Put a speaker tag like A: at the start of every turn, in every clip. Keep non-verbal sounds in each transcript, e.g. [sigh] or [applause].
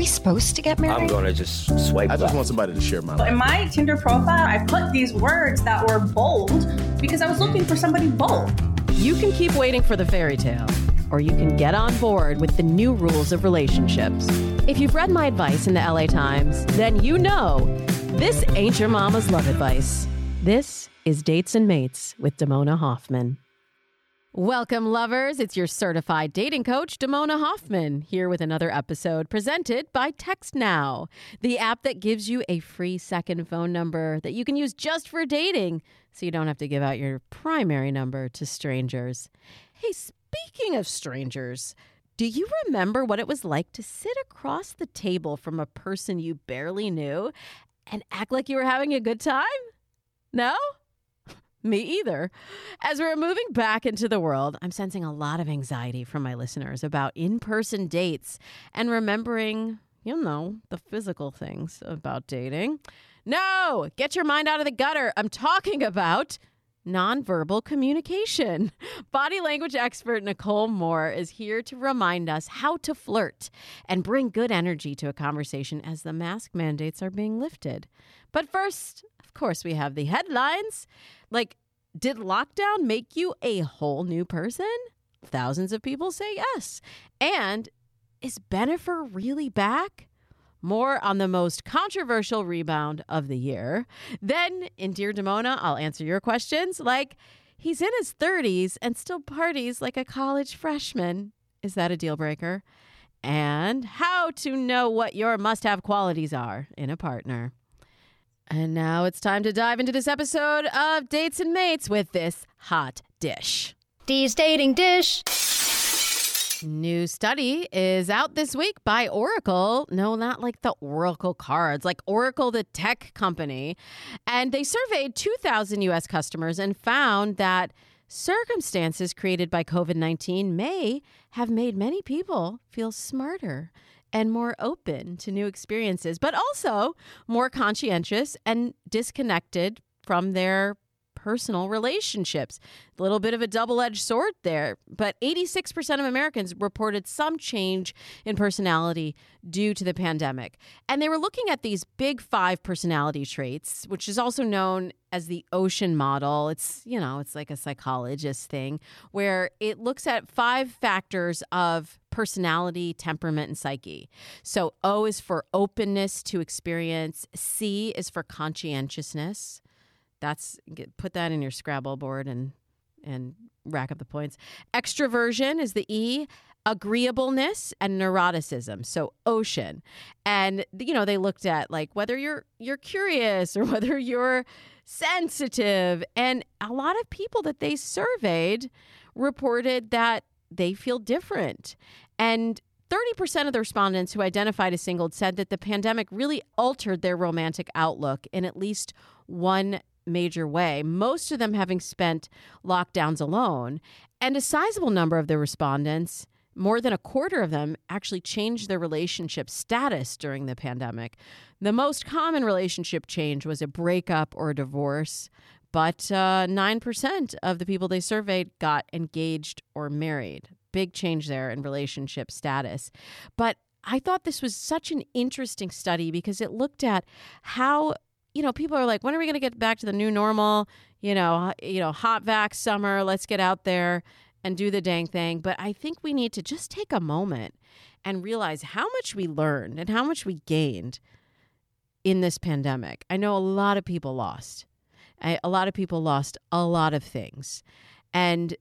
A: we supposed to get married?
B: I'm gonna just swipe
C: I just
B: left.
C: want somebody to share my life.
D: In my Tinder profile, I put these words that were bold because I was looking for somebody bold.
E: You can keep waiting for the fairy tale, or you can get on board with the new rules of relationships. If you've read my advice in the LA Times, then you know this ain't your mama's love advice. This is Dates and Mates with Damona Hoffman. Welcome, lovers. It's your certified dating coach, Damona Hoffman, here with another episode presented by Text Now, the app that gives you a free second phone number that you can use just for dating so you don't have to give out your primary number to strangers. Hey, speaking of strangers, do you remember what it was like to sit across the table from a person you barely knew and act like you were having a good time? No? Me either. As we're moving back into the world, I'm sensing a lot of anxiety from my listeners about in person dates and remembering, you know, the physical things about dating. No, get your mind out of the gutter. I'm talking about nonverbal communication. Body language expert Nicole Moore is here to remind us how to flirt and bring good energy to a conversation as the mask mandates are being lifted. But first, of course, we have the headlines. Like, did lockdown make you a whole new person? Thousands of people say yes. And is Bennifer really back? More on the most controversial rebound of the year. Then in Dear Damona, I'll answer your questions like he's in his 30s and still parties like a college freshman. Is that a deal breaker? And how to know what your must have qualities are in a partner. And now it's time to dive into this episode of Dates and Mates with this hot dish.
A: D's dating dish.
E: New study is out this week by Oracle. No, not like the Oracle cards, like Oracle, the tech company. And they surveyed 2,000 US customers and found that circumstances created by COVID 19 may have made many people feel smarter and more open to new experiences, but also more conscientious and disconnected from their personal relationships. A little bit of a double edged sword there, but 86% of Americans reported some change in personality due to the pandemic. And they were looking at these big five personality traits, which is also known as the ocean model. It's, you know, it's like a psychologist thing where it looks at five factors of personality, temperament, and psyche. So O is for openness to experience, C is for conscientiousness. That's get, put that in your Scrabble board and and rack up the points. Extroversion is the E, agreeableness and neuroticism. So ocean. And you know, they looked at like whether you're you're curious or [laughs] whether you're sensitive and a lot of people that they surveyed reported that they feel different. And 30% of the respondents who identified as single said that the pandemic really altered their romantic outlook in at least one major way, most of them having spent lockdowns alone. And a sizable number of the respondents, more than a quarter of them, actually changed their relationship status during the pandemic. The most common relationship change was a breakup or a divorce, but uh, 9% of the people they surveyed got engaged or married. Big change there in relationship status. But I thought this was such an interesting study because it looked at how you know, people are like, when are we going to get back to the new normal? You know, you know, hot vac summer. Let's get out there and do the dang thing. But I think we need to just take a moment and realize how much we learned and how much we gained in this pandemic. I know a lot of people lost. I, a lot of people lost a lot of things, and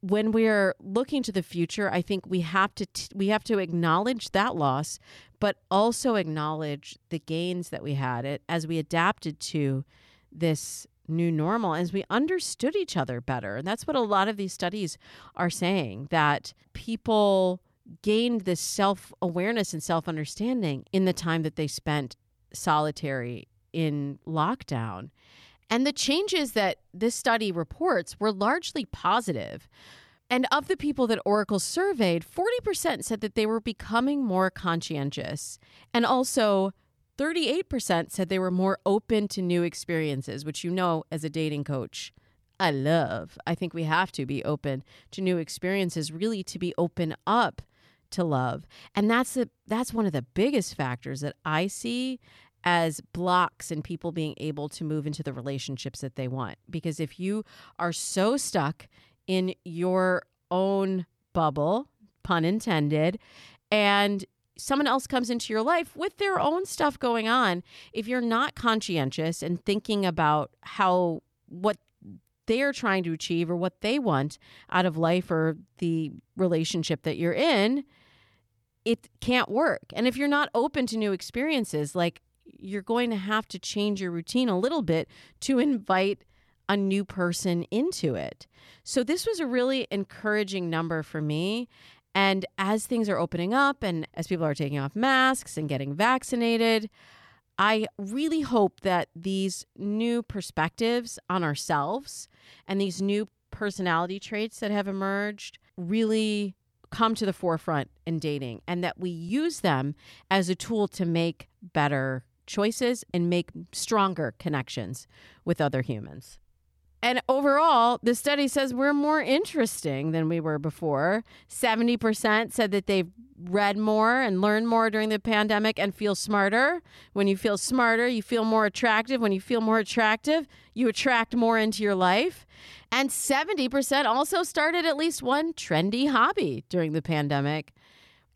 E: when we're looking to the future, I think we have to t- we have to acknowledge that loss, but also acknowledge the gains that we had it as we adapted to this new normal as we understood each other better. And that's what a lot of these studies are saying that people gained this self-awareness and self-understanding in the time that they spent solitary in lockdown. And the changes that this study reports were largely positive. And of the people that Oracle surveyed, 40% said that they were becoming more conscientious. And also, 38% said they were more open to new experiences, which you know, as a dating coach, I love. I think we have to be open to new experiences, really, to be open up to love. And that's the that's one of the biggest factors that I see as blocks in people being able to move into the relationships that they want. Because if you are so stuck in your own bubble, pun intended, and someone else comes into your life with their own stuff going on, if you're not conscientious and thinking about how what they're trying to achieve or what they want out of life or the relationship that you're in, it can't work. And if you're not open to new experiences, like you're going to have to change your routine a little bit to invite a new person into it. So this was a really encouraging number for me. And as things are opening up and as people are taking off masks and getting vaccinated, I really hope that these new perspectives on ourselves and these new personality traits that have emerged really come to the forefront in dating and that we use them as a tool to make better choices and make stronger connections with other humans. And overall, the study says we're more interesting than we were before. 70% said that they've read more and learned more during the pandemic and feel smarter. When you feel smarter, you feel more attractive. When you feel more attractive, you attract more into your life. And 70% also started at least one trendy hobby during the pandemic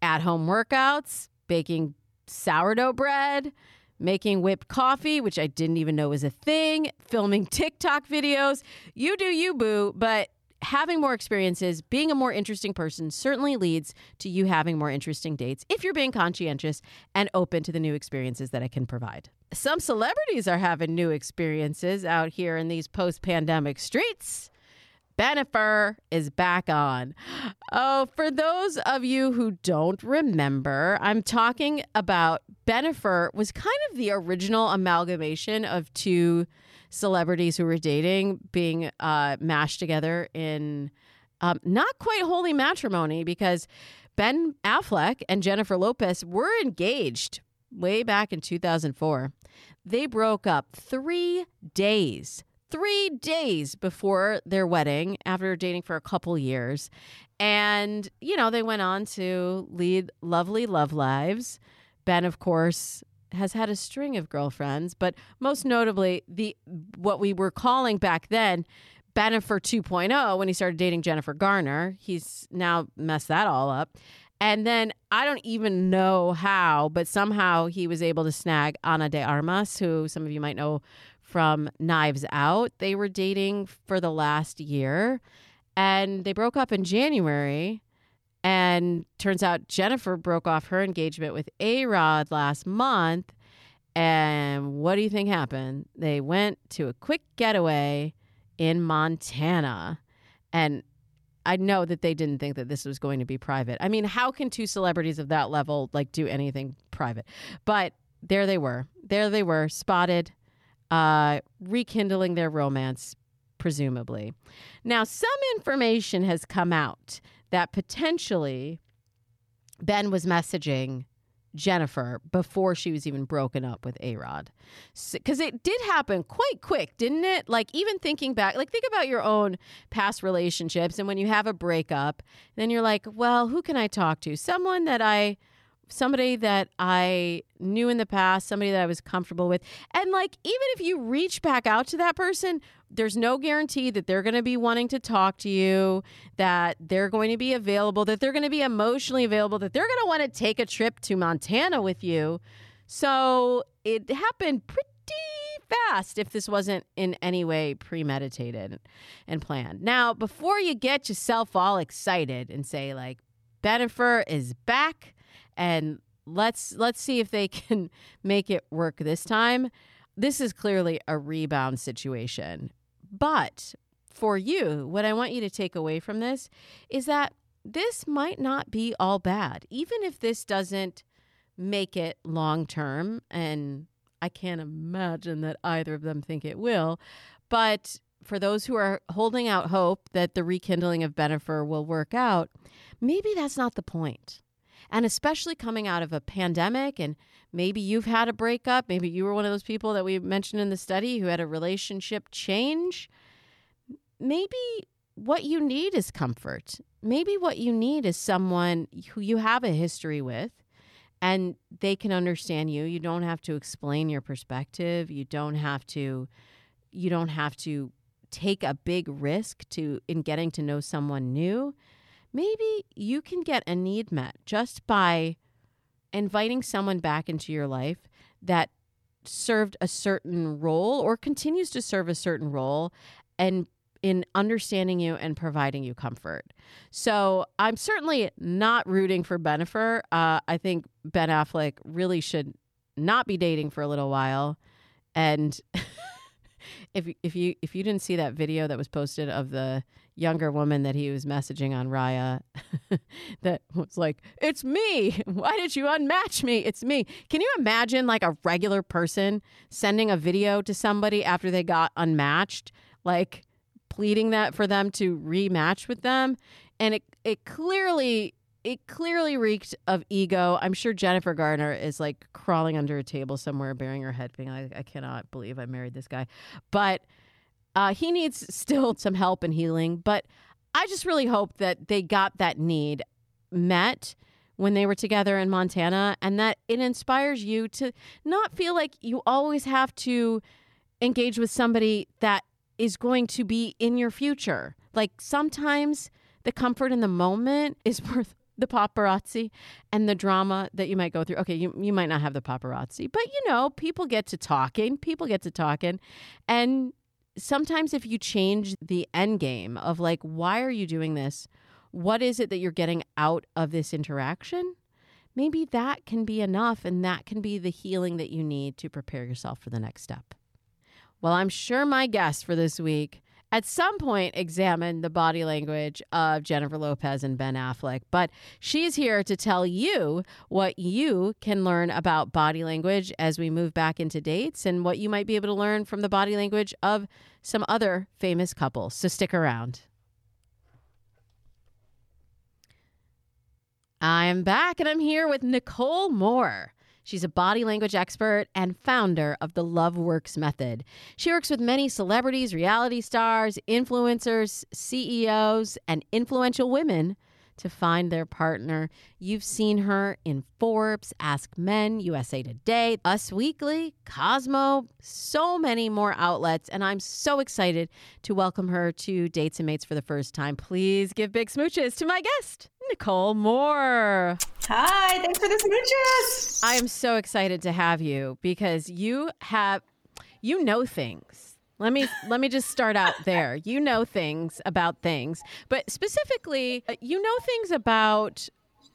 E: at home workouts, baking sourdough bread, making whipped coffee, which I didn't even know was a thing, filming TikTok videos. You do you, boo. But having more experiences, being a more interesting person certainly leads to you having more interesting dates if you're being conscientious and open to the new experiences that I can provide. Some celebrities are having new experiences out here in these post pandemic streets. Bennifer is back on. Oh, for those of you who don't remember, I'm talking about Bennifer was kind of the original amalgamation of two celebrities who were dating being uh, mashed together in um, not quite holy matrimony because Ben Affleck and Jennifer Lopez were engaged way back in 2004. They broke up three days three days before their wedding after dating for a couple years. And, you know, they went on to lead lovely love lives. Ben, of course, has had a string of girlfriends, but most notably, the what we were calling back then Bennifer 2.0 when he started dating Jennifer Garner. He's now messed that all up. And then I don't even know how, but somehow he was able to snag Ana de Armas, who some of you might know from Knives Out. They were dating for the last year and they broke up in January. And turns out Jennifer broke off her engagement with A Rod last month. And what do you think happened? They went to a quick getaway in Montana. And I know that they didn't think that this was going to be private. I mean, how can two celebrities of that level like do anything private? But there they were. There they were, spotted uh, rekindling their romance, presumably. Now, some information has come out that potentially Ben was messaging Jennifer before she was even broken up with A Rod. Because so, it did happen quite quick, didn't it? Like, even thinking back, like, think about your own past relationships. And when you have a breakup, then you're like, well, who can I talk to? Someone that I somebody that I knew in the past, somebody that I was comfortable with. And like, even if you reach back out to that person, there's no guarantee that they're going to be wanting to talk to you, that they're going to be available, that they're going to be emotionally available, that they're going to want to take a trip to Montana with you. So it happened pretty fast if this wasn't in any way premeditated and planned. Now, before you get yourself all excited and say, like, Bennifer is back, and let's let's see if they can [laughs] make it work this time. This is clearly a rebound situation. But for you, what I want you to take away from this is that this might not be all bad. Even if this doesn't make it long term and I can't imagine that either of them think it will, but for those who are holding out hope that the rekindling of Bennifer will work out, maybe that's not the point. And especially coming out of a pandemic, and maybe you've had a breakup, maybe you were one of those people that we mentioned in the study who had a relationship change. Maybe what you need is comfort. Maybe what you need is someone who you have a history with and they can understand you. You don't have to explain your perspective. You don't have to you don't have to take a big risk to in getting to know someone new. Maybe you can get a need met just by inviting someone back into your life that served a certain role or continues to serve a certain role and in understanding you and providing you comfort. So I'm certainly not rooting for Bennifer. Uh, I think Ben Affleck really should not be dating for a little while. And [laughs] if if you if you didn't see that video that was posted of the younger woman that he was messaging on Raya, [laughs] that was like, "It's me. [laughs] Why did you unmatch me? It's me." Can you imagine like a regular person sending a video to somebody after they got unmatched, like pleading that for them to rematch with them, and it it clearly it clearly reeked of ego. I'm sure Jennifer Garner is like crawling under a table somewhere, burying her head, being like, I cannot believe I married this guy. But uh, he needs still [laughs] some help and healing. But I just really hope that they got that need met when they were together in Montana and that it inspires you to not feel like you always have to engage with somebody that is going to be in your future. Like sometimes the comfort in the moment is [laughs] worth the paparazzi and the drama that you might go through. Okay, you, you might not have the paparazzi, but you know, people get to talking, people get to talking. And sometimes if you change the end game of like, why are you doing this? What is it that you're getting out of this interaction? Maybe that can be enough and that can be the healing that you need to prepare yourself for the next step. Well, I'm sure my guest for this week at some point examine the body language of Jennifer Lopez and Ben Affleck, but she's here to tell you what you can learn about body language as we move back into dates and what you might be able to learn from the body language of some other famous couples. So stick around. I'm back and I'm here with Nicole Moore. She's a body language expert and founder of the Love Works Method. She works with many celebrities, reality stars, influencers, CEOs, and influential women to find their partner. You've seen her in Forbes, Ask Men, USA Today, Us Weekly, Cosmo, so many more outlets. And I'm so excited to welcome her to Dates and Mates for the first time. Please give big smooches to my guest, Nicole Moore.
D: Hi, thanks for the smooches.
E: I am so excited to have you because you have you know things. Let me let me just start out there. You know things about things, but specifically, uh, you know things about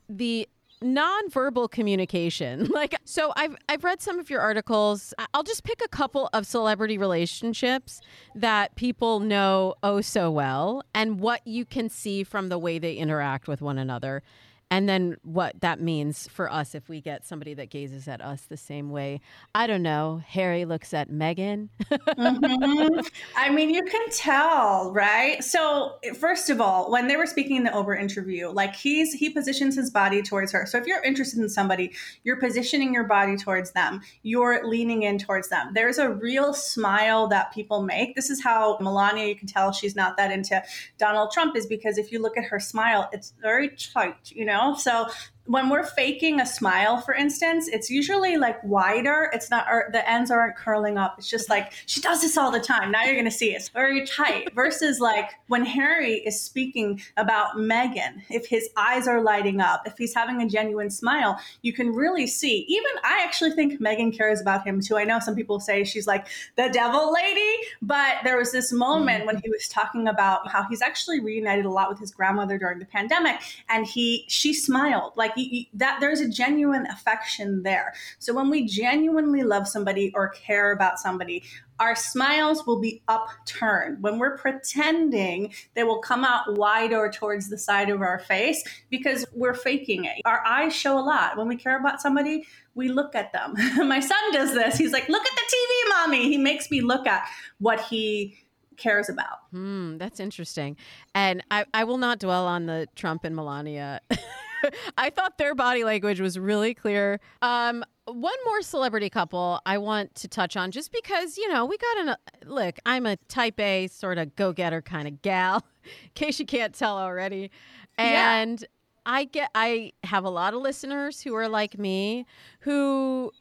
E: the nonverbal communication. [laughs] Like so I've I've read some of your articles. I'll just pick a couple of celebrity relationships that people know oh so well and what you can see from the way they interact with one another and then what that means for us if we get somebody that gazes at us the same way. I don't know. Harry looks at Meghan.
D: mm-hmm. I mean, you can tell, right? So, first of all, when they were speaking in the Oprah interview, like he's he positions his body towards her. So, if you're interested in somebody, you're positioning your body towards them. You're leaning in towards them. There's a real smile that people make. This is how Melania, you can tell she's not that into Donald Trump, is because if you look at her smile, it's very tight, you know know? So when we're faking a smile, for instance, it's usually like wider. It's not, or the ends aren't curling up. It's just like, she does this all the time. Now you're going to see it. It's very tight. [laughs] Versus like when Harry is speaking about Meghan, if his eyes are lighting up, if he's having a genuine smile, you can really see. Even I actually think Meghan cares about him too. I know some people say she's like the devil lady, but there was this moment mm-hmm. when he was talking about how he's actually reunited a lot with his grandmother during the pandemic and he, she smiled like that there's a genuine affection there. So when we genuinely love somebody or care about somebody, our smiles will be upturned. When we're pretending, they will come out wider towards the side of our face because we're faking it. Our eyes show a lot. When we care about somebody, we look at them. [laughs] My son does this. He's like, look at the TV, mommy. He makes me look at what he cares about.
E: Hmm, that's interesting. And I, I will not dwell on the Trump and Melania [laughs] [laughs] I thought their body language was really clear. Um, one more celebrity couple I want to touch on just because, you know, we got an look, I'm a type A sort of go getter kind of gal, [laughs] in case you can't tell already. And yeah. I get, I have a lot of listeners who are like me who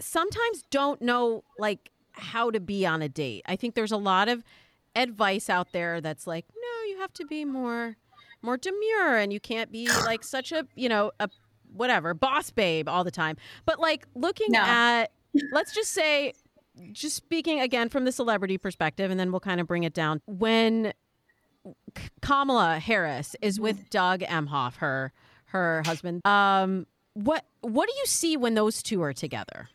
E: sometimes don't know like how to be on a date. I think there's a lot of advice out there that's like, no, you have to be more more demure and you can't be [sighs] like such a, you know, a whatever, boss babe all the time. But like looking no. at, [laughs] let's just say, just speaking again from the celebrity perspective, and then we'll kind of bring it down. When Kamala Harris is with mm-hmm. Doug Emhoff, her her husband, um, what what do you see when those two are together?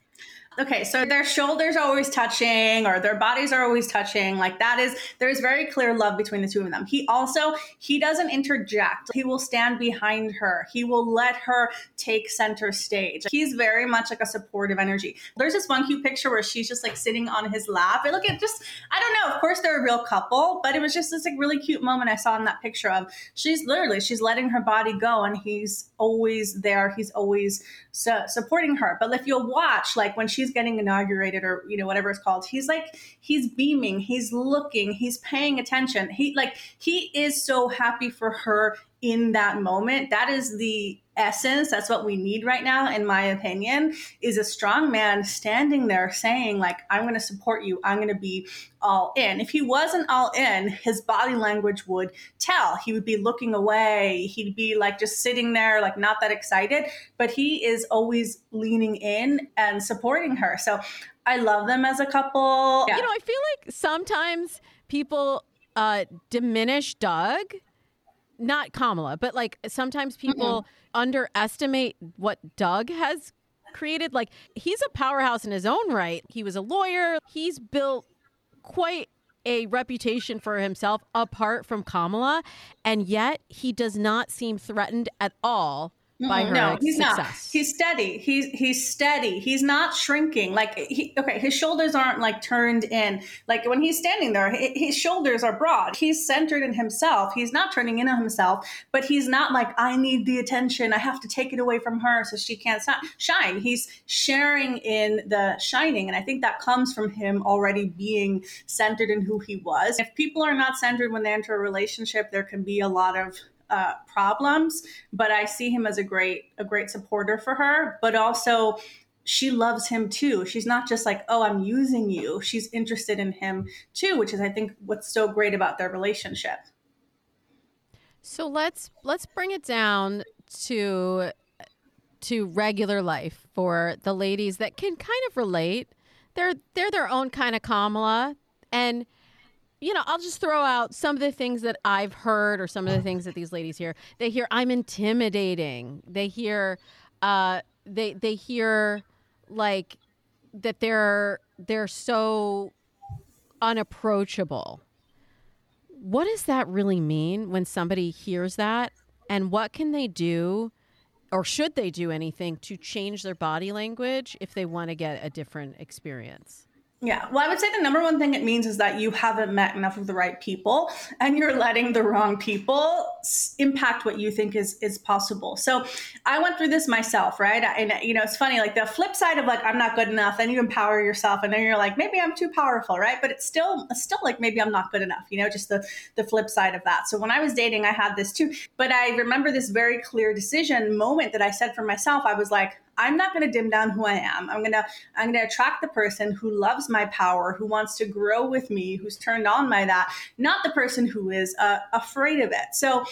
D: Okay, so their shoulders are always touching or their bodies are always touching. Like that is, there's very clear love between the two of them. He also, he doesn't interject. He will stand behind her. He will let her take center stage. He's very much like a supportive energy. There's this one cute picture where she's just like sitting on his lap. And look at just, I don't know, of course they're a real couple, but it was just this like really cute moment I saw in that picture of she's literally, she's letting her body go and he's always there. He's always su- supporting her. But if you'll watch, like when she's getting inaugurated or you know whatever it's called, he's like he's beaming, he's looking, he's paying attention. He like he is so happy for her in that moment. That is the essence that's what we need right now in my opinion is a strong man standing there saying like i'm going to support you. I'm going to be all in. If he wasn't all in his body language would tell. He would be looking away. He'd be like just sitting there like not that excited. But he is always leaning in and supporting her. So i love them as a couple.
E: Yeah. you know i feel like sometimes people uh diminish doug not Kamala, but like sometimes people mm-hmm. underestimate what Doug has created. Like he's a powerhouse in his own right. He was a lawyer. He's built quite a reputation for himself apart from Kamala, and yet he does not seem threatened at all by her no,
D: he's
E: success.
D: not. He's steady. He's he's steady. He's not shrinking. Like he, okay, his shoulders aren't like turned in. Like when he's standing there, his shoulders are broad. He's centered in himself. He's not turning in on himself, but he's not like I need the attention. I have to take it away from her so she can't shine. He's sharing in the shining, and I think that comes from him already being centered in who he was. If people are not centered when they enter a relationship, there can be a lot of uh, problems, but I see him as a great a great supporter for her. But also, she loves him too. She's not just like, oh, I'm using you. She's interested in him too, which is I think what's so great about their relationship.
E: So let's let's bring it down to to regular life for the ladies that can kind of relate. They're they're their own kind of Kamala and you know, I'll just throw out some of the things that I've heard or some of the things that these ladies hear. They hear I'm intimidating. They hear uh they they hear like that they're they're so unapproachable. What does that really mean when somebody hears that? And what can they do or should they do anything to change their body language if they want to get a different experience?
D: Yeah. Well, I would say the number one thing it means is that you haven't met enough of the right people and you're letting the wrong people impact what you think is is possible. So, I went through this myself, right? And you know, it's funny like the flip side of like I'm not good enough, then you empower yourself and then you're like maybe I'm too powerful, right? But it's still still like maybe I'm not good enough, you know, just the the flip side of that. So, when I was dating, I had this too, but I remember this very clear decision moment that I said for myself. I was like, I'm not going to dim down who I am. I'm going to I'm going to attract the person who loves my power, who wants to grow with me, who's turned on by that, not the person who is uh, afraid of it. So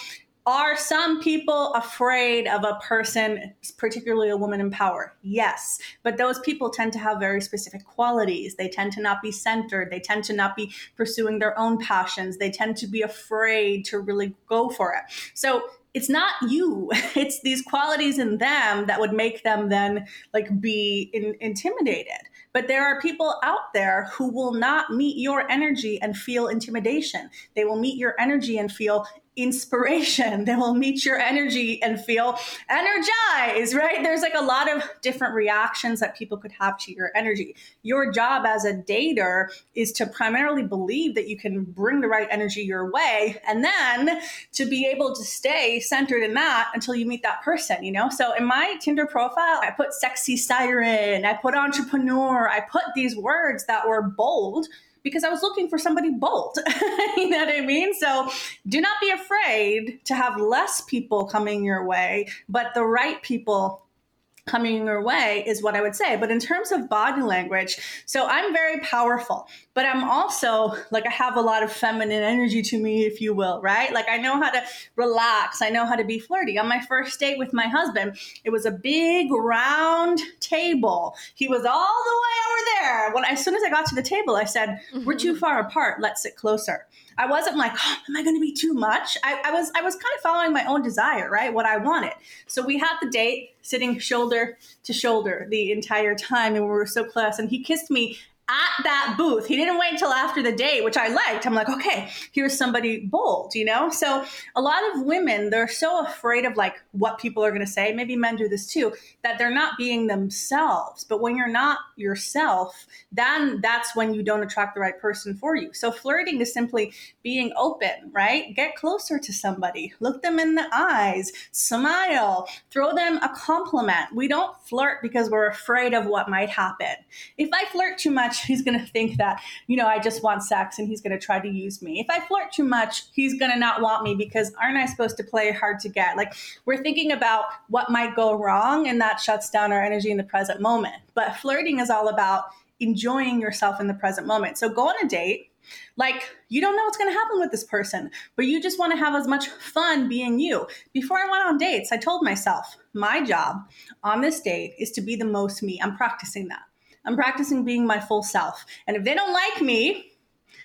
D: are some people afraid of a person, particularly a woman in power? Yes. But those people tend to have very specific qualities. They tend to not be centered. They tend to not be pursuing their own passions. They tend to be afraid to really go for it. So it's not you. [laughs] It's these qualities in them that would make them then like be in, intimidated. But there are people out there who will not meet your energy and feel intimidation. They will meet your energy and feel inspiration. [laughs] They will meet your energy and feel energized, right? There's like a lot of different reactions that people could have to your energy. Your job as a dater is to primarily believe that you can bring the right energy your way and then to be able to stay centered in that until you meet that person, you know? So in my Tinder profile, I put sexy siren, I put entrepreneur, I put these words that were bold because I was looking for somebody bold. [laughs] you know what I mean? So do not be afraid to have less people coming your way, but the right people coming your way is what I would say. But in terms of body language, so I'm very powerful, but I'm also like I have a lot of feminine energy to me, if you will, right? Like I know how to relax, I know how to be flirty. On my first date with my husband, it was a big round table. He was all the way over there. When as soon as I got to the table, I said, "We're too mm-hmm. far apart. Let's sit closer." I wasn't like, oh, am I going to be too much? I, I was I was kind of following my own desire, right? What I wanted. So we had the date sitting shoulder to shoulder the entire time, and we were so close. And he kissed me at that booth. He didn't wait until after the date, which I liked. I'm like, okay, here's somebody bold, you know? So a lot of women, they're so afraid of like what people are going to say. Maybe men do this too, that they're not being themselves. But when you're not yourself, then that's when you don't attract the right person for you. So flirting is simply being open, right? Get closer to somebody, look them in the eyes, smile, throw them a compliment. We don't flirt because we're afraid of what might happen. If I flirt too much, he's going to think that, you know, I just want sex and he's going to try to use me. If I flirt too much, he's going to not want me because aren't I supposed to play hard to get? Like we're thinking about what might go wrong and that shuts down our energy in the present moment. But flirting is all about enjoying yourself in the present moment. So go on a date. Like, you don't know what's going to happen with this person, but you just want to have as much fun being you. Before I went on dates, I told myself, my job on this date is to be the most me. I'm practicing that. I'm practicing being my full self. And if they don't like me,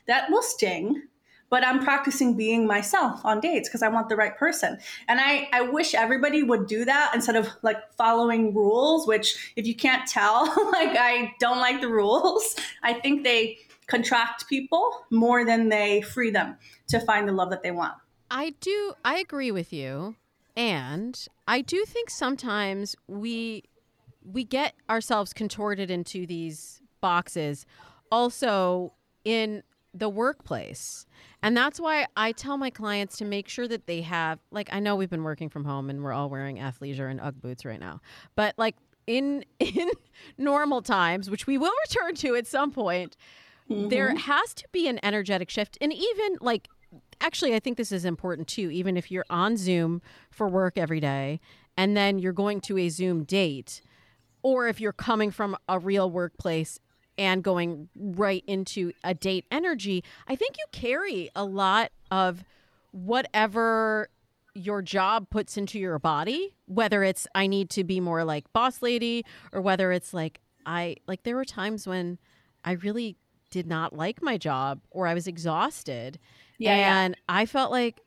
D: that will sting. But I'm practicing being myself on dates because I want the right person. And I, I wish everybody would do that instead of like following rules, which if you can't tell, [laughs] like I don't like the rules. [laughs] I think they contract people more than they free them to find the love that they want.
E: I do, I agree with you. And I do think sometimes we we get ourselves contorted into these boxes also in the workplace. And that's why I tell my clients to make sure that they have like I know we've been working from home and we're all wearing athleisure and UGG boots right now. But like in [laughs] in normal times, which we will return to at some point, mm-hmm. there has to be an energetic shift and even like actually I think this is important too even if you're on Zoom for work every day and then you're going to a Zoom date or if you're coming from a real workplace and going right into a date energy, I think you carry a lot of whatever your job puts into your body, whether it's I need to be more like boss lady or whether it's like I like there were times when I really did not like my job or I was exhausted. Yeah, and yeah. I felt like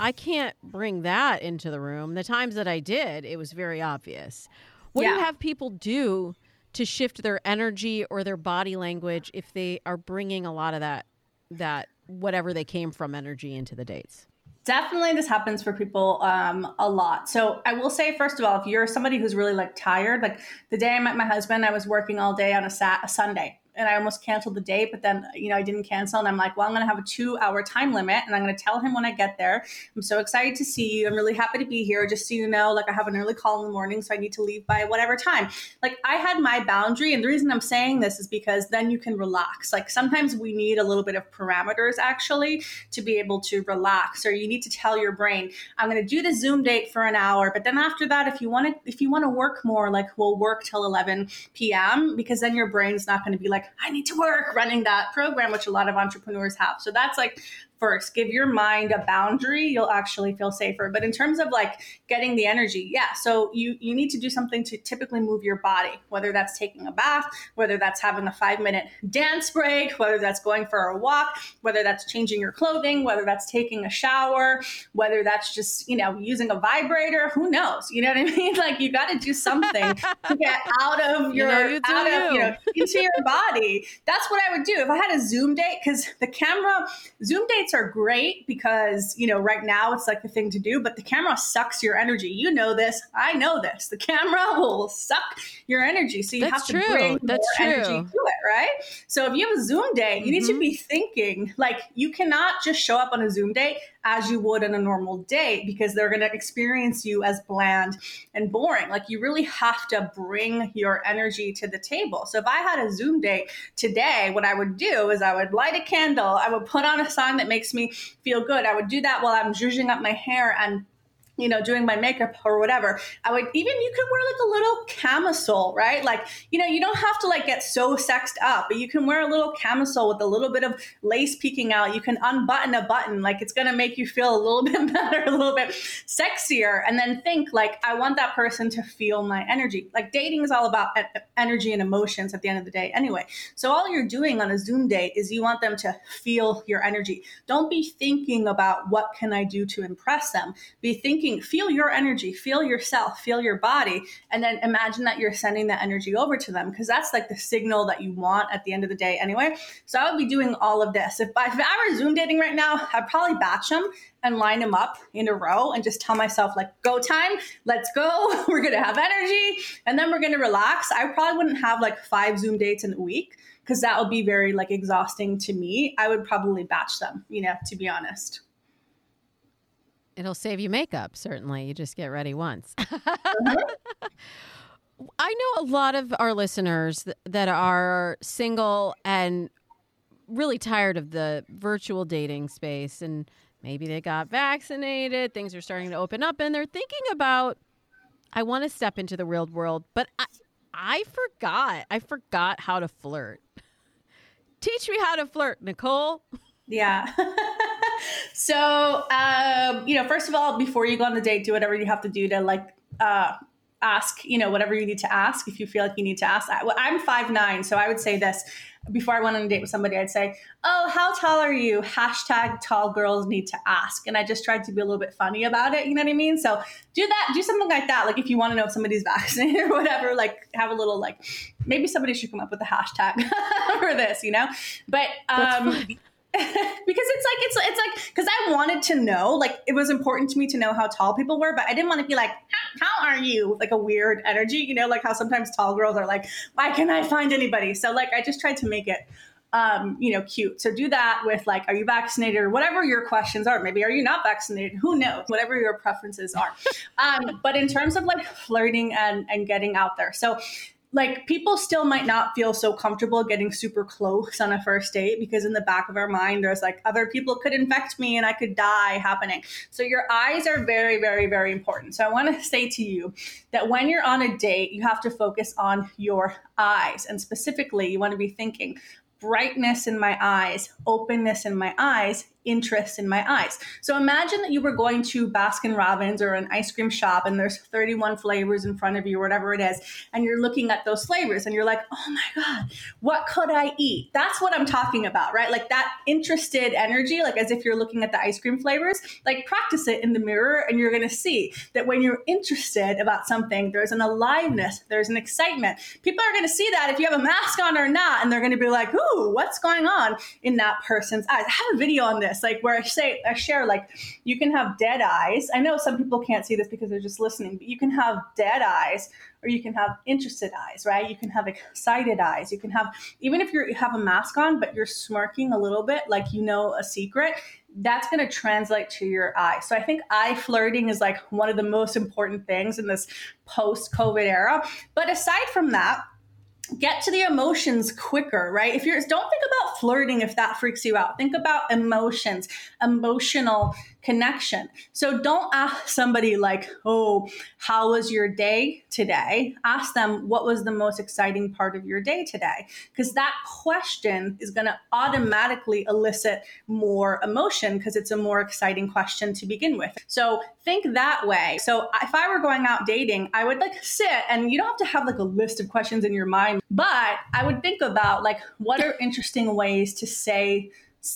E: I can't bring that into the room. The times that I did, it was very obvious. What yeah. do you have people do to shift their energy or their body language if they are bringing a lot of that that whatever they came from energy into the dates?
D: Definitely, this happens for people um, a lot. So I will say, first of all, if you're somebody who's really like tired, like the day I met my husband, I was working all day on a, sat- a Sunday and I almost canceled the date, but then, you know, I didn't cancel. And I'm like, well, I'm going to have a two hour time limit and I'm going to tell him when I get there. I'm so excited to see you. I'm really happy to be here. Just so you know, like I have an early call in the morning, so I need to leave by whatever time. Like I had my boundary. And the reason I'm saying this is because then you can relax. Like sometimes we need a little bit of parameters actually to be able to relax, or you need to tell your brain, I'm going to do the Zoom date for an hour. But then after that, if you want to, if you want to work more, like we'll work till 11 p.m. because then your brain's not going to be like, I need to work running that program, which a lot of entrepreneurs have. So that's like first. Give your mind a boundary you'll actually feel safer. But in terms of like getting the energy yeah so you you need to do something to typically move your body whether that's taking a bath whether that's having a five minute dance break whether that's going for a walk whether that's changing your clothing whether that's taking a shower whether that's just you know using a vibrator who knows? You know what i [laughs] mean? Like you got to do something to [laughs] get out of your you know, you out of you know into your body. That's what i would do. If i had a zoom date because the camera zoom date are great because, you know, right now it's like the thing to do, but the camera sucks your energy. You know this. I know this. The camera [laughs] will suck your energy. So you
E: That's
D: have to
E: true.
D: bring
E: That's
D: more
E: true.
D: energy to it, right? So if you have a Zoom day, you need to
E: Mhm.
D: be thinking like you cannot just show up on a Zoom date as you would on a normal date because they're going to experience you as bland and boring. Like you really have to bring your energy to the table. So if I had a Zoom date today, what I would do is I would light a candle, I would put on a song that makes me feel good. I would do that while I'm zhuzhing up my hair and you know, doing my makeup or whatever. I would even you could wear like a little camisole, right? Like, you know, you don't have to like get so sexed up, but you can wear a little camisole with a little bit of lace peeking out. You can unbutton a button, like it's gonna make you feel a little [laughs] bit better, a little bit sexier, and then think like, I want that person to feel my energy. Like dating is all about energy and emotions at the end of the day, anyway. So all you're doing on a Zoom date is you want them to feel your energy. Don't be thinking about what can I do to impress them. Be thinking, feel your energy, feel yourself, feel your body, and then imagine that you're sending that energy over to them because that's like the signal that you want at the end of the day anyway. So I would be doing all of this. If I, if I were Zoom dating right now, I'd probably batch them and line them up in a row and just tell myself like go time let's go [laughs] we're gonna have energy and then we're gonna relax i probably wouldn't have like five zoom dates in a week because that would be very like exhausting to me i would probably batch them you know to be honest
E: It'll save you makeup, certainly. You just get ready once. [laughs] I know a lot of our listeners th- that are single and really tired of the virtual dating space and maybe they got vaccinated, things are starting to open up and they're thinking about I want to step into the real world, but I I forgot. I forgot how to flirt. [laughs] Teach me how to flirt, Nicole.
D: Yeah. [laughs] so, um, you know, first of all, before you go on the date, do whatever you have to do to like uh, ask, you know, whatever you need to ask if you feel like you need to ask. I, well, I'm five nine, so I would say this before I went on a date with somebody. I'd say, "Oh, how tall are you?" Hashtag tall girls need to ask, and I just tried to be a little bit funny about it. You know what I mean? So do that, do something like that. Like if you want to know if somebody's [laughs] vaccinated or whatever, like have a little like maybe somebody should come up with a hashtag [laughs] for this, you know. But
E: That's
D: um,
E: funny.
D: Because it's like it's it's like because I wanted to know like it was important to me to know how tall people were, but I didn't want to be like how, are you with like a weird energy, you know, like how sometimes tall girls are like why can't I find anybody? So like I just tried to make it um, you know, cute. So do that with like, are you vaccinated or whatever your questions are. Maybe are you not vaccinated? Who knows? Whatever your preferences are. Um, but in terms of like flirting and and getting out there, so like people still might not feel so comfortable getting super close on a first date because in the back of our mind there's like other people could infect me and I could die happening. So your eyes are very very very important. So I want to say to you that when you're on a date, you have to focus on your eyes and specifically you want to be thinking brightness in my eyes, openness in my eyes, interest in my eyes. So imagine that you were going to Baskin Robbins or an ice cream shop and there's 31 flavors in front of you or whatever it is and you're looking at those flavors and you're like, "Oh my god, what could I eat?" That's what I'm talking about, right? Like that interested energy, like as if you're looking at the ice cream flavors. Like practice it in the mirror and you're to see that when you're interested about something, there's an aliveness, there's an excitement. People are to see that if you have a mask on or not and they're to be like, "Ooh, what's going on in that person's eyes?" I have a video on this like where I say I share like you can have dead eyes. I know some people can't see this because they're just listening, but you can have dead eyes or you can have interested eyes, right? You can have excited eyes. You can have even if you have a mask on but you're smirking a little bit like you know a secret, that's going to translate to your eye. So I think eye flirting is like one of the most important things in this post-COVID era. But aside from that, get to the emotions quicker, right? If you're don't think about flirting if that freaks you out. Think about emotions, emotional connection. So don't ask somebody like, "Oh, how was your day today?" Ask them, "What was the most exciting part of your day today?" Because that question is going to automatically elicit more emotion because it's a more exciting question to begin with. So think that way. So if I were going out dating, I would like sit and you don't have to have like a list of questions in your mind, but I would think about like what are interesting ways to say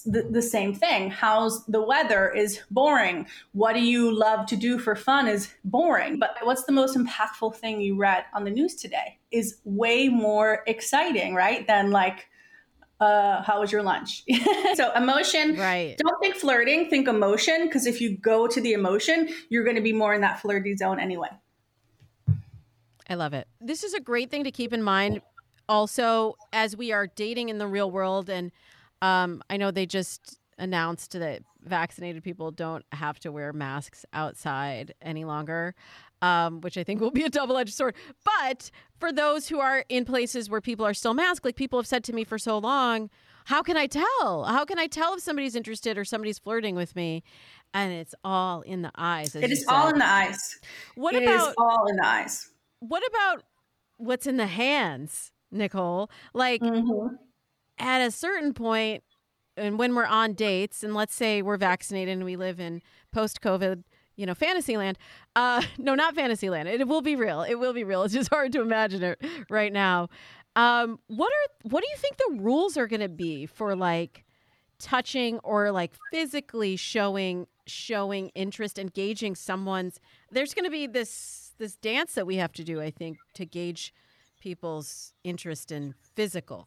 D: the, the, same thing. How's the weather is boring. What do you love to do for fun is boring. But what's the most impactful thing you read on the news today is way more exciting, right? Than like uh, how was your lunch? [laughs] so emotion,
E: right?
D: Don't think flirting, think emotion. Because if you go to the emotion, you're going to be more in that flirty zone anyway.
E: I love it. This is a great thing to keep in mind. Also, as we are dating in the real world, and um, I know they just announced that vaccinated people don't have to wear masks outside any longer um, which I think will be a double edged sword. But for those who are in places where people are still masked, like people have said to me for so long, how can I tell? How can I tell if somebody's interested or somebody's flirting with me? And it's all in the eyes.
D: It is all in the eyes.
E: What
D: it
E: about
D: all in the eyes?
E: What about what's in the hands, Nicole? Like
D: mm-hmm.
E: at a certain point, and when we're on dates, and let's say we're vaccinated and we live in post COVID you know, Fantasyland. Uh, [laughs] no, not Fantasyland. It will be real. It will be real. It's just hard to imagine it right now. Um, what are what do you think the rules are going to be for like touching or like physically showing showing interest, engaging someone's? There's going to be this this dance that we have to do, I think, to gauge people's interest in physical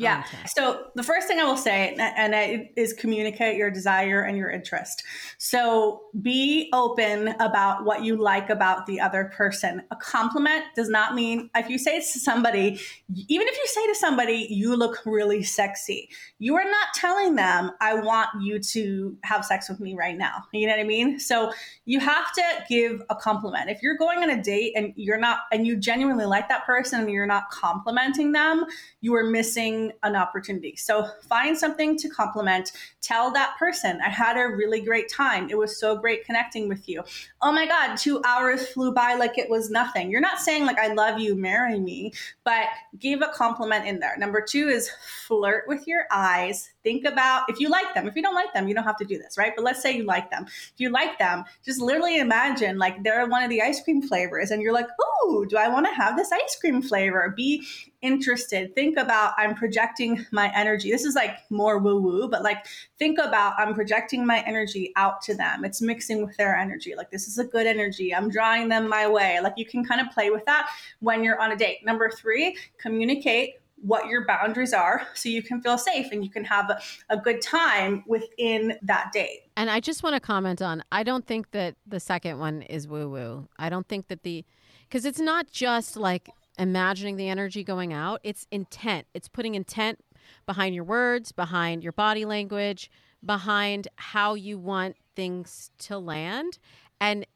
D: yeah. So the first thing I will say, and I, is communicate your desire and your interest. So be open about what you like about the other person. A compliment does not mean if you say to somebody, even if you say to somebody, you look really sexy, you are not telling them, I want you to have sex with me right now. You know what I mean? So you have to give a compliment. If you're going on a date and you're not, and you genuinely like that person and you're not complimenting them, you are missing an opportunity. So find something to compliment. Tell that person, I had a really great time. It was so great connecting with you. Oh my God, two hours flew by like it was nothing. You're not saying, like, I love you, marry me, but give a compliment in there. Number two is flirt with your eyes. Think about if you like them. If you don't like them, you don't have to do this, right? But let's say you like them. If you like them, just literally imagine like they're one of the ice cream flavors and you're like, oh, do I want to have this ice cream flavor? Be interested. Think about I'm projecting my energy. This is like more woo woo, but like think about I'm projecting my energy out to them. It's mixing with their energy. Like this is a good energy. I'm drawing them my way. Like you can kind of play with that when you're on a date. Number three, communicate what your boundaries are so you can feel safe and you can have a, good time within that date.
E: And I just want to comment on I don't think that the second one is woo woo. I don't think that the because it's not just like imagining the energy going out, it's intent. It's putting intent behind your words, behind your body language, behind how you want things to land. And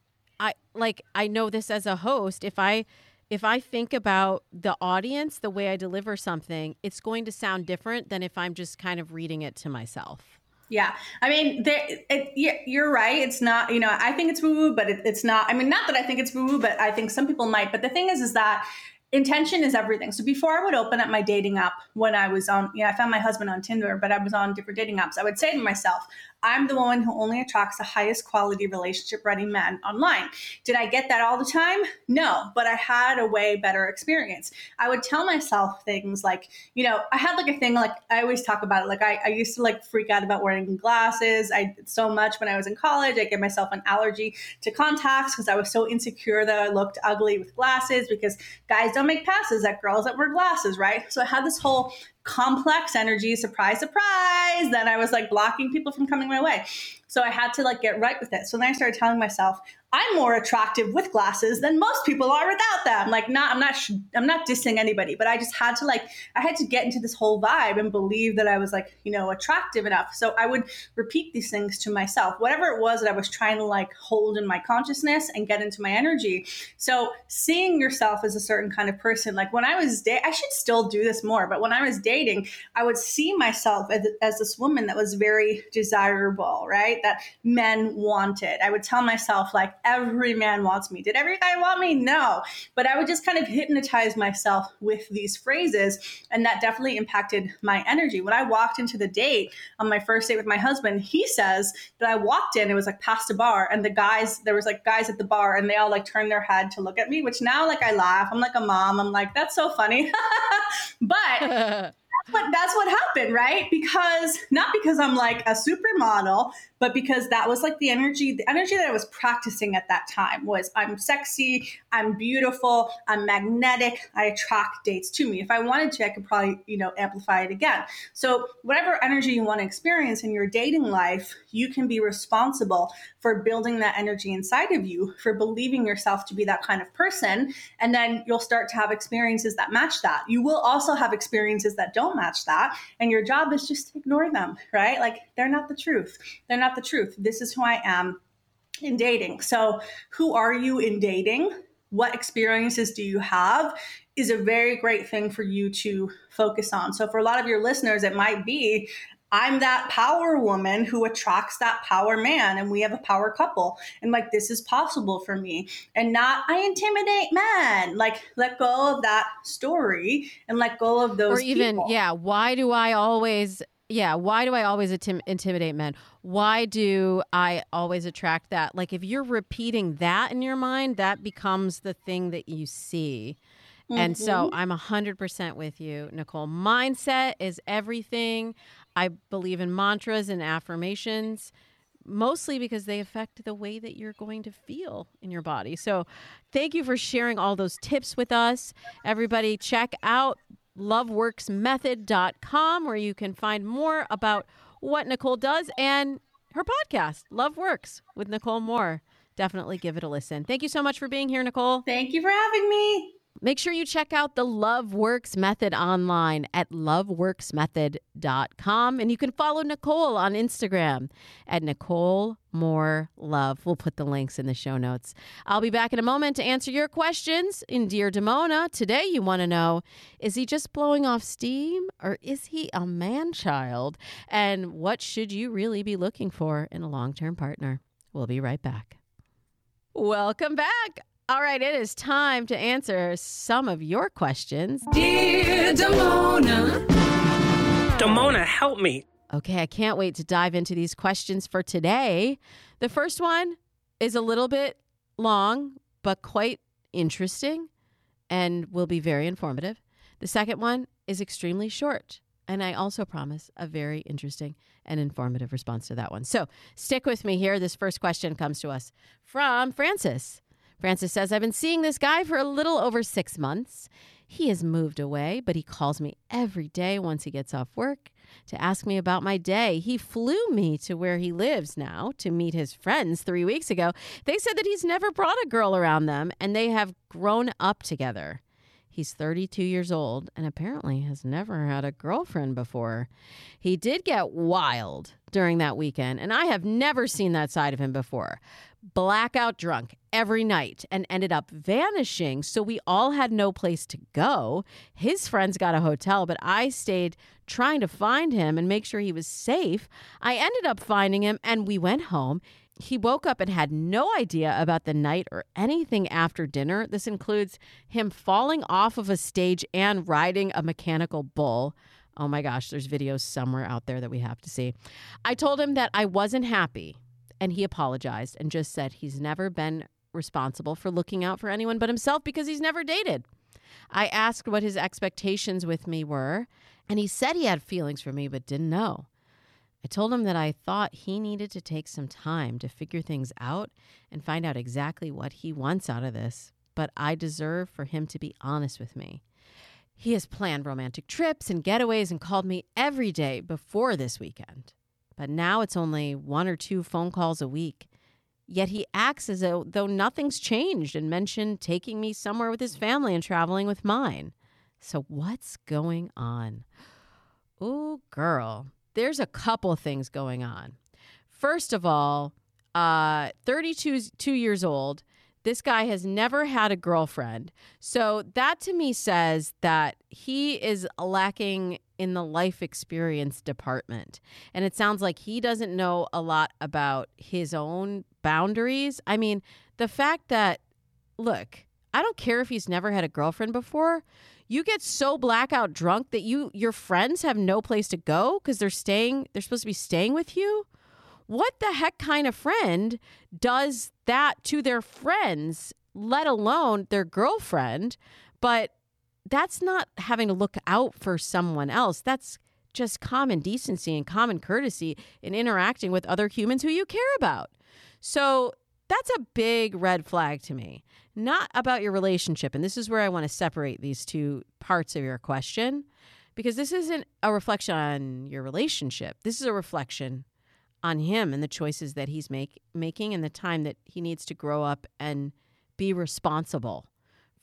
E: I like I know this as a host, if I if I think about the audience, the way I deliver something, it's going to sound different than if I'm just kind of reading it to myself.
D: Yeah, I mean, it, you're right. It's not, you know, I think it's woo woo, but it, it's not. I mean, not that I think it's woo woo, but I think some people might. But the thing is, is that intention is everything. So before I would open up my dating app when I was on, you know, I found my husband on Tinder, but I was on different dating apps. I would say to myself, I'm the woman who only attracts the highest quality relationship ready men online. Did I get that all the time? No, but I had a way better experience. I would tell myself things like, you know, I had like a thing, like I always talk about it. Like I, I used to like freak out about wearing glasses. I did so much when I was in college. I gave myself an allergy to contacts because I was so insecure that I looked ugly with glasses because guys don't make passes at girls that wear glasses, right? So I had this whole complex energy, surprise, surprise. Then I was like blocking people from coming my way. So I had to like get right with it. So then I started telling myself, I'm more attractive with glasses than most people are without them. Like, not I'm not I'm not dissing anybody, but I just had to like I had to get into this whole vibe and believe that I was like you know attractive enough. So I would repeat these things to myself, whatever it was that I was trying to like hold in my consciousness and get into my energy. So seeing yourself as a certain kind of person, like when I was da- I should still do this more, but when I was dating, I would see myself as, as this woman that was very desirable, right? That men wanted. I would tell myself like every man wants me. Did every guy want me? No. But I would just kind of hypnotize myself with these phrases. And that definitely impacted my energy. When I walked into the date on my first date with my husband, he says that I walked in, it was like past a bar, and the guys, there was like guys at the bar, and they all like turned their head to look at me, which now like I laugh. I'm like a mom. I'm like, that's so funny. [laughs] but [laughs] but that's what happened, right? Because not because I'm like a supermodel, but because that was like the energy, the energy that I was practicing at that time was I'm sexy, I'm beautiful, I'm magnetic, I attract dates to me. If I wanted to, I could probably, you know, amplify it again. So whatever energy you want to experience in your dating life, you can be responsible for building that energy inside of you, for believing yourself to be that kind of person. And then you'll start to have experiences that match that. You will also have experiences that don't match that. And your job is just to ignore them, right? Like they're not the truth. They're not the truth. This is who I am in dating. So, who are you in dating? What experiences do you have? Is a very great thing for you to focus on. So, for a lot of your listeners, it might be I'm that power woman who attracts that power man, and we have a power couple. And like, this is possible for me. And not, I intimidate men. Like, let go of that story and let go of those.
E: Or even,
D: people.
E: yeah, why do I always yeah why do i always intim- intimidate men why do i always attract that like if you're repeating that in your mind that becomes the thing that you see mm-hmm. and so mm-hmm. i'm 100% with you nicole mindset is everything i believe in mantras and affirmations mostly because they affect the way that you're going to feel in your body so thank you for sharing all those tips with us everybody check out loveworksmethod.com where you can find more about what Nicole does and her podcast, Love Works with Nicole Moore. Definitely give it a listen. Thank you so much for being here, Nicole.
D: Thank you for having me.
E: Make sure you check out the Love Works Method online at loveworksmethod.com. And you can follow Nicole on Instagram at Nicole Moore Love. We'll put the links in the show notes. I'll be back in a moment to answer your questions. In Dear Damona, today you want to know is he just blowing off steam or is he a man child? And what should you really be looking for in a long term partner? We'll be right back. Welcome back. All right, it is time to answer some of your questions.
B: Dear Damona.
C: Damona, help me.
E: Okay, I can't wait to dive into these questions for today. The first one is a little bit long, but quite interesting and will be very informative. The second one is extremely short, and I also promise a very interesting and informative response to that one. So stick with me here. This first question comes to us from Francis. Francis says, I've been seeing this guy for a little over six months. He has moved away, but he calls me every day once he gets off work to ask me about my day. He flew me to where he lives now to meet his friends three weeks ago. They said that he's never brought a girl around them and they have grown up together. He's 32 years old and apparently has never had a girlfriend before. He did get wild during that weekend, and I have never seen that side of him before blackout drunk every night and ended up vanishing. So we all had no place to go. His friends got a hotel, but I stayed trying to find him and make sure he was safe. I ended up finding him and we went home. He woke up and had no idea about the night or anything after dinner. This includes him falling off of a stage and riding a mechanical bull. Oh my gosh, there's videos somewhere out there that we have to see. I told him that I wasn't happy and he apologized and just said he's never been responsible for looking out for anyone but himself because he's never dated. I asked what his expectations with me were, and he said he had feelings for me but didn't know. I told him that I thought he needed to take some time to figure things out and find out exactly what he wants out of this, but I deserve for him to be honest with me. He has planned romantic trips and getaways and called me every day before this weekend. But now it's only one or two phone calls a week. Yet he acts as though, nothing's changed and mentioned taking me somewhere with his family and traveling with mine. So, what's going on? Oh, girl, there's a couple things going on. First of all, uh, 32 two years old. This guy has never had a girlfriend. So that to me says that he is lacking in the life experience department. And it sounds like he doesn't know a lot about his own boundaries. I mean, the fact that, look, I don't care if he's never had a girlfriend before. You get so blackout drunk that you your friends have no place to go because they're staying they're supposed to be staying with you. What the heck kind of friend does that to their friends, let alone their girlfriend? But that's not having to look out for someone else. That's just common decency and common courtesy in interacting with other humans who you care about. So that's a big red flag to me, not about your relationship. And this is where I want to separate these two parts of your question because this isn't a reflection on your relationship. This is a reflection on him and the choices that he's make, making and the time that he needs to grow up and be responsible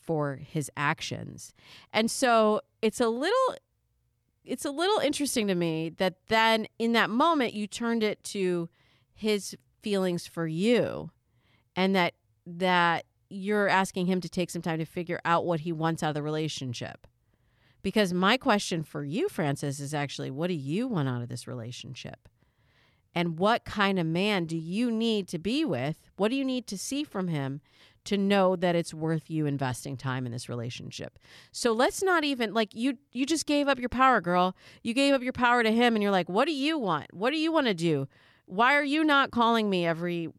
E: for his actions. And so it's a little it's a little interesting to me that then in that moment you turned it to his feelings for you and that that you're asking him to take some time to figure out what he wants out of the relationship. Because my question for you, Francis is actually what do you want out of this relationship? And what kind of man do you need to be with? What do you need to see from him to know that it's worth you investing time in this relationship. So let's not even like you you just gave up your power, girl. You gave up your power to him and you're like, "What do you want? What do you want to do? Why are you not calling me every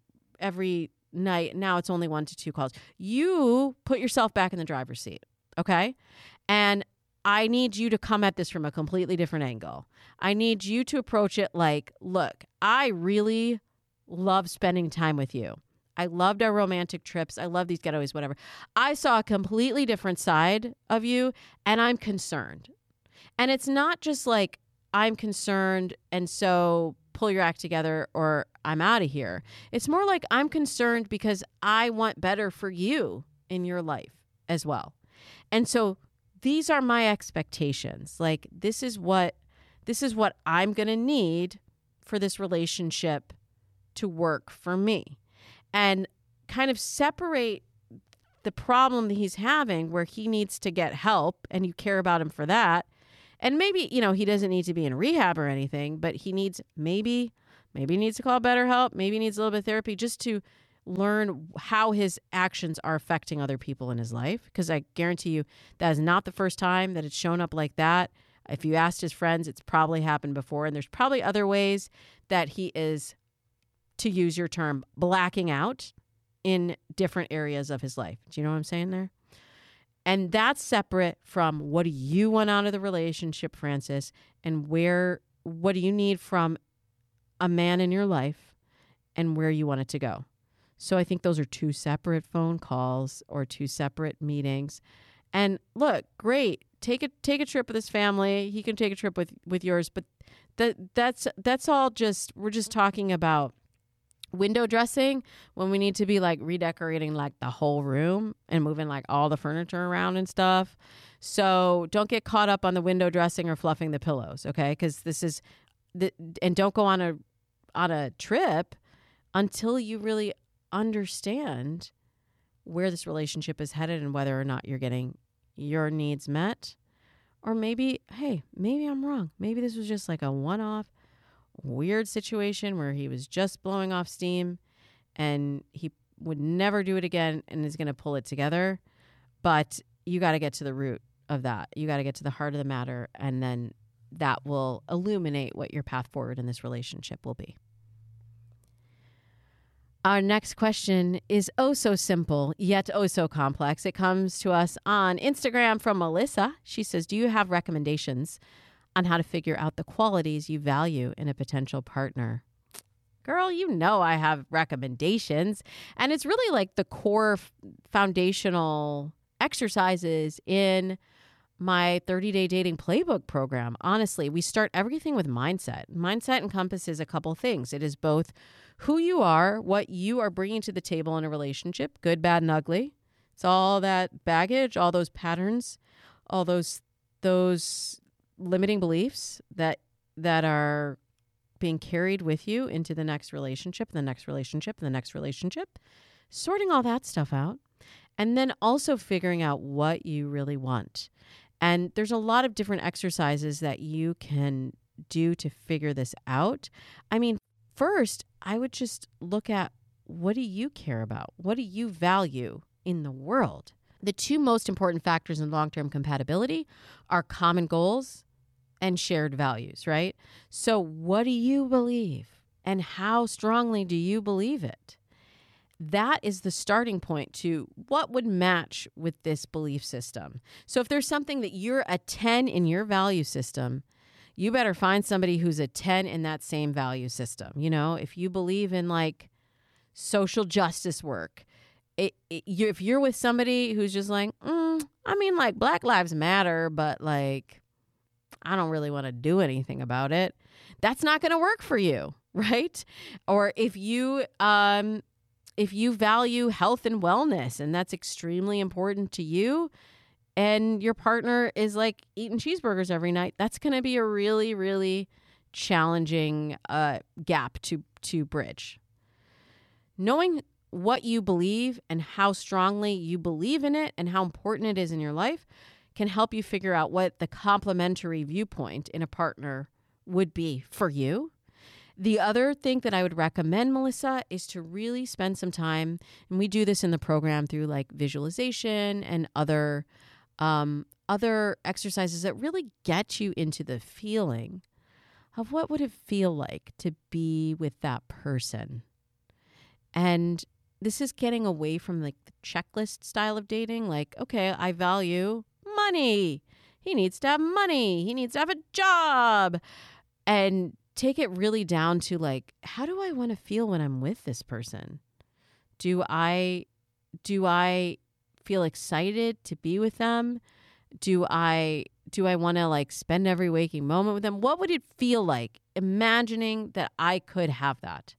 E: every night? Now it's only one to two calls." You put yourself back in the driver's seat, okay? And I need you to come at this from a completely different angle. I need you to approach it like, "Look, I really love spending time with you." I loved our romantic trips. I love these getaways, whatever. I saw a completely different side of you, and I'm concerned. And it's not just like I'm concerned, and so pull your act together or I'm out of here. It's more like I'm concerned because I want better for you in your life as well. And so these are my expectations. Like this is what this is what I'm going to need for this relationship to work for me and kind of separate the problem that he's having where he needs to get help and you care about him for that. And maybe, you know, he doesn't need to be in rehab or anything, but he needs maybe maybe needs to call BetterHelp, maybe he needs a little bit of therapy just to learn how his actions are affecting other people in his life because I guarantee you that is not the first time that it's shown up like that. If you asked his friends, it's probably happened before and there's probably other ways that he is to use your term, blacking out in different areas of his life. Do you know what I'm saying there? And that's separate from what do you want out of the relationship, Francis, and where what do you need from a man in your life and where you want it to go. So I think those are two separate phone calls or two separate meetings. And look, great. Take a take a trip with his family. He can take a trip with with yours, but that that's that's all just we're just talking about window dressing when we need to be like redecorating like the whole room and moving like all the furniture around and stuff. So don't get caught up on the window dressing or fluffing the pillows, okay? Because this is the and don't go on a on a trip until you really understand where this relationship is headed and whether or not you're getting your needs met. Or maybe, hey, maybe I'm wrong. Maybe this was just like a one off weird situation where he was just blowing off steam and he would never do it again and is going to pull it together. But you got to get to the root of that. You got to get to the heart of the matter. And then that will illuminate what your path forward in this relationship will be. Our next question is oh so simple, yet oh so complex. It comes to us on Instagram from Melissa. She says, Do you have recommendations on how to figure out the qualities you value in a potential partner. Girl, you know I have recommendations. And it's really like the core foundational exercises in my 30 day dating playbook program. Honestly, we start everything with mindset. Mindset encompasses a couple things it is both who you are, what you are bringing to the table in a relationship, good, bad, and ugly. It's all that baggage, all those patterns, all those those limiting beliefs that that are being carried with you into the next relationship, the next relationship, the next relationship, sorting all that stuff out, and then also figuring out what you really want. And there's a lot of different exercises that you can do to figure this out. I mean, first, I would just look at what do you care about? What do you value in the world? The two most important factors in long term compatibility are common goals and shared values, right? So, what do you believe? And how strongly do you believe it? that is the starting point to what would match with this belief system. So if there's something that you're a 10 in your value system, you better find somebody who's a 10 in that same value system. You know, if you believe in like social justice work, it, it, you, if you're with somebody who's just like, mm, I mean, like Black Lives Matter, but like, I don't really want to do anything about it, that's not going to work for you, [laughs] right? Or if you, um, if you value health and wellness and that's extremely important to you, and your partner is like eating cheeseburgers every night, that's going to be a really, really challenging uh, gap to to bridge. Knowing what you believe and how strongly you believe in it and how important it is in your life can help you figure out what the complementary viewpoint in a partner would be for you. The other thing that I would recommend, Melissa, is to really spend some time, and we do this in the program through like visualization and other um, other exercises that really get you into the feeling of what would it feel like to be with that person. And this is getting away from like the checklist style of dating. Like, okay, I value money. He needs to have money. He needs to have a job. And take it really down to like, how do I want to feel when I'm with this person? Do I do I feel excited to be with them? Do I do I want to like spend every waking moment with them? What would it feel like imagining that I could have that?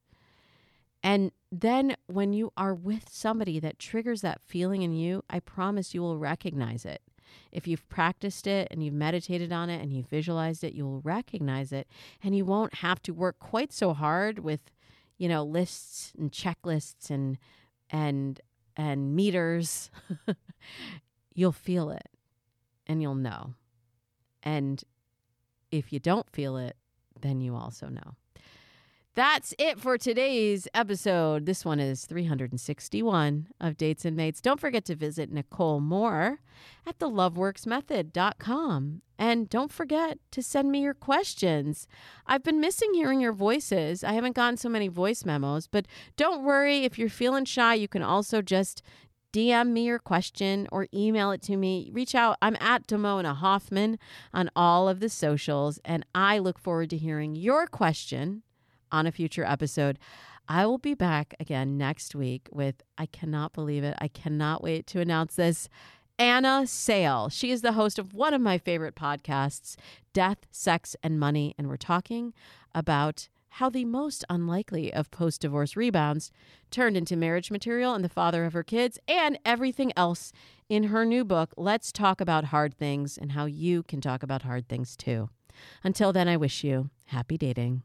E: And then when you are with somebody that triggers that feeling in you, I promise you will recognize it. If you've practiced it and you've meditated on it and you've visualized it, you'll recognize it and you won't have to work quite so hard with, you know, lists and checklists and and and meters. [laughs] you'll feel it and you'll know. And if you don't feel it, then you also know. That's it for today's episode. This one is 361 of Dates and Mates. Don't forget to visit Nicole Moore at theloveworksmethod.com. And don't forget to send me your questions. I've been missing hearing your voices. I haven't gotten so many voice memos, but don't worry. If you're feeling shy, you can also just DM me your question or email it to me. Reach out. I'm at Damona Hoffman on all of the socials, and I look forward to hearing your question on a future episode. I will be back again next week with, I cannot believe it. I cannot wait to announce this. Anna Sale. She is the host of one of my favorite podcasts, Death, Sex, and Money. And we're talking about how the most unlikely of post divorce rebounds turned into marriage material and the father of her kids and everything else in her new book, Let's Talk About Hard Things, and how you can talk about hard things too. Until then, I wish you happy dating.